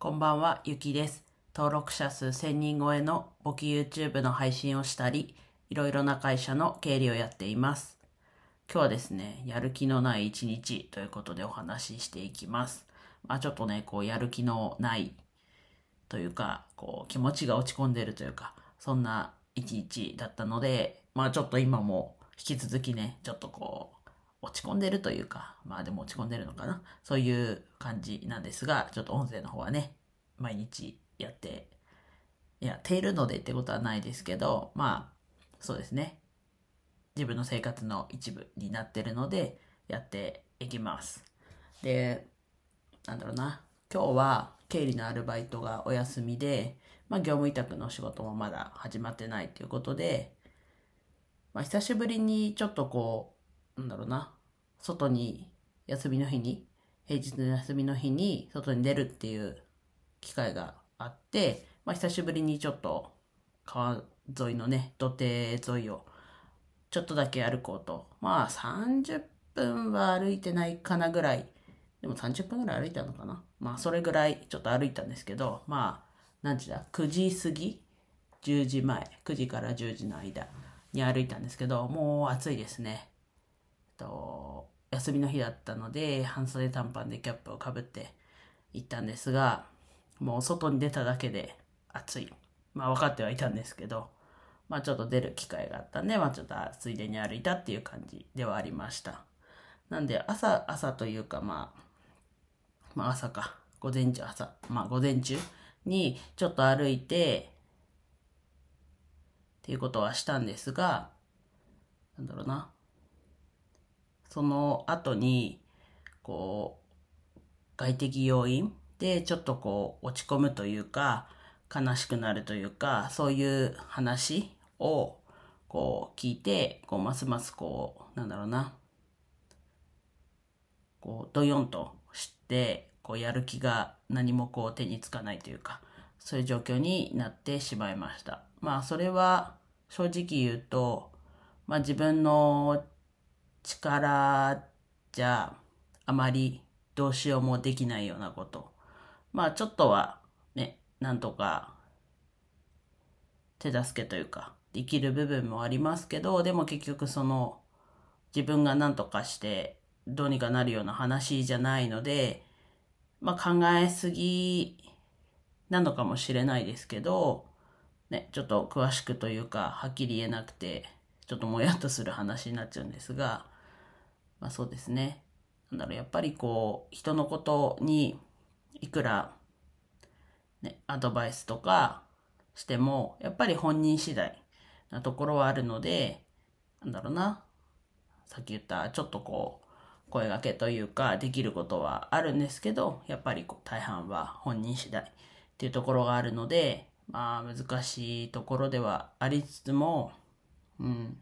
こんばんは、ゆきです。登録者数1000人超えの簿記 YouTube の配信をしたり、いろいろな会社の経理をやっています。今日はですね、やる気のない一日ということでお話ししていきます。まあちょっとね、こう、やる気のないというか、こう、気持ちが落ち込んでるというか、そんな一日だったので、まあちょっと今も引き続きね、ちょっとこう、落ち込んでるというか、まあでも落ち込んでるのかな？そういう感じなんですが、ちょっと音声の方はね、毎日やって、やっているのでってことはないですけど、まあ、そうですね。自分の生活の一部になってるので、やっていきます。で、なんだろうな。今日は経理のアルバイトがお休みで、まあ業務委託の仕事もまだ始まってないということで、まあ久しぶりにちょっとこう、なんだろうな、外に休みの日に、平日の休みの日に外に出るっていう機会があって、まあ久しぶりにちょっと川沿いのね、土手沿いをちょっとだけ歩こうと。まあ30分は歩いてないかなぐらい。でも30分ぐらい歩いたのかな。まあそれぐらいちょっと歩いたんですけど、まあ何時だ ?9 時過ぎ ?10 時前。9時から10時の間に歩いたんですけど、もう暑いですね。と休みの日だったので半袖短パンでキャップをかぶって行ったんですがもう外に出ただけで暑い。まあ分かってはいたんですけどまあちょっと出る機会があったんでまあちょっとついでに歩いたっていう感じではありました。なんで朝朝というかまあまあ朝か。午前中朝。まあ午前中にちょっと歩いてっていうことはしたんですがなんだろうな。その後に、こう、外的要因でちょっとこう落ち込むというか、悲しくなるというか、そういう話をこう聞いて、こうますますこう、なんだろうな、こう、ドヨンとして、こうやる気が何もこう手につかないというか、そういう状況になってしまいました。まあそれは正直言うと、まあ自分の力じゃあまりどうしようもできないようなこと。まあちょっとはね、なんとか手助けというかできる部分もありますけど、でも結局その自分が何とかしてどうにかなるような話じゃないので、まあ考えすぎなのかもしれないですけど、ね、ちょっと詳しくというかはっきり言えなくて、ちょっともやっとする話になっちゃうんですが、まあそうですね。なんだろう、やっぱりこう、人のことにいくら、ね、アドバイスとかしても、やっぱり本人次第なところはあるので、なんだろうな。さっき言った、ちょっとこう、声掛けというか、できることはあるんですけど、やっぱりこう大半は本人次第っていうところがあるので、まあ難しいところではありつつも、うん。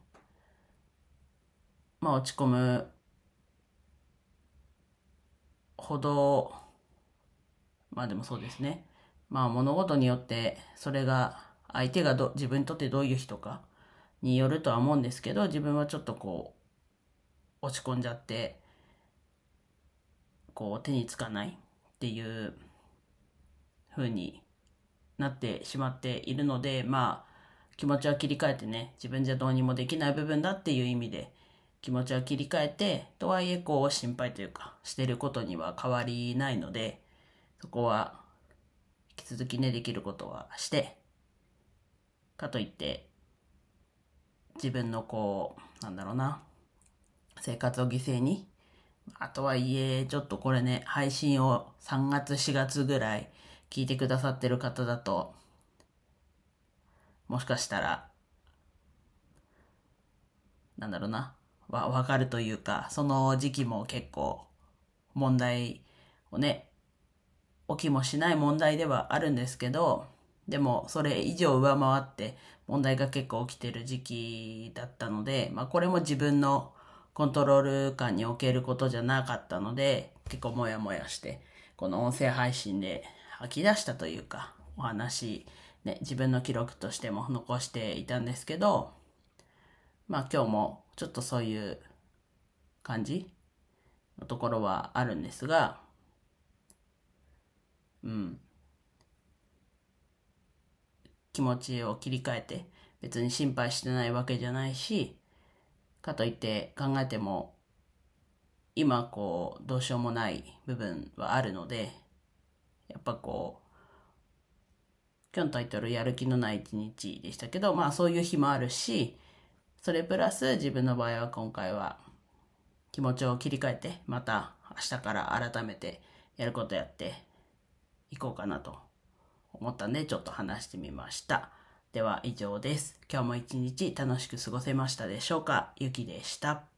まあ落ち込むほど、まあでもそうですね。まあ物事によってそれが相手がど自分にとってどういう人かによるとは思うんですけど、自分はちょっとこう落ち込んじゃって、こう手につかないっていう風になってしまっているので、まあ気持ちは切り替えてね、自分じゃどうにもできない部分だっていう意味で気持ちは切り替えて、とはいえこう心配というか、してることには変わりないので、そこは引き続きね、できることはして、かといって、自分のこう、なんだろうな、生活を犠牲に、あとはいえ、ちょっとこれね、配信を3月4月ぐらい聞いてくださってる方だと、もしかしたら、なんだろうな、わ、わかるというか、その時期も結構問題をね、起きもしない問題ではあるんですけど、でもそれ以上上回って問題が結構起きてる時期だったので、まあこれも自分のコントロール感におけることじゃなかったので、結構モヤモヤして、この音声配信で吐き出したというか、お話、ね、自分の記録としても残していたんですけど、まあ今日もちょっとそういう感じのところはあるんですが、うん。気持ちを切り替えて、別に心配してないわけじゃないし、かといって考えても、今こう、どうしようもない部分はあるので、やっぱこう、今日のタイトル、やる気のない一日でしたけど、まあそういう日もあるし、それプラス自分の場合は今回は気持ちを切り替えて、また明日から改めてやることやっていこうかなと思ったんで、ちょっと話してみました。では以上です。今日も一日楽しく過ごせましたでしょうか？ゆきでした。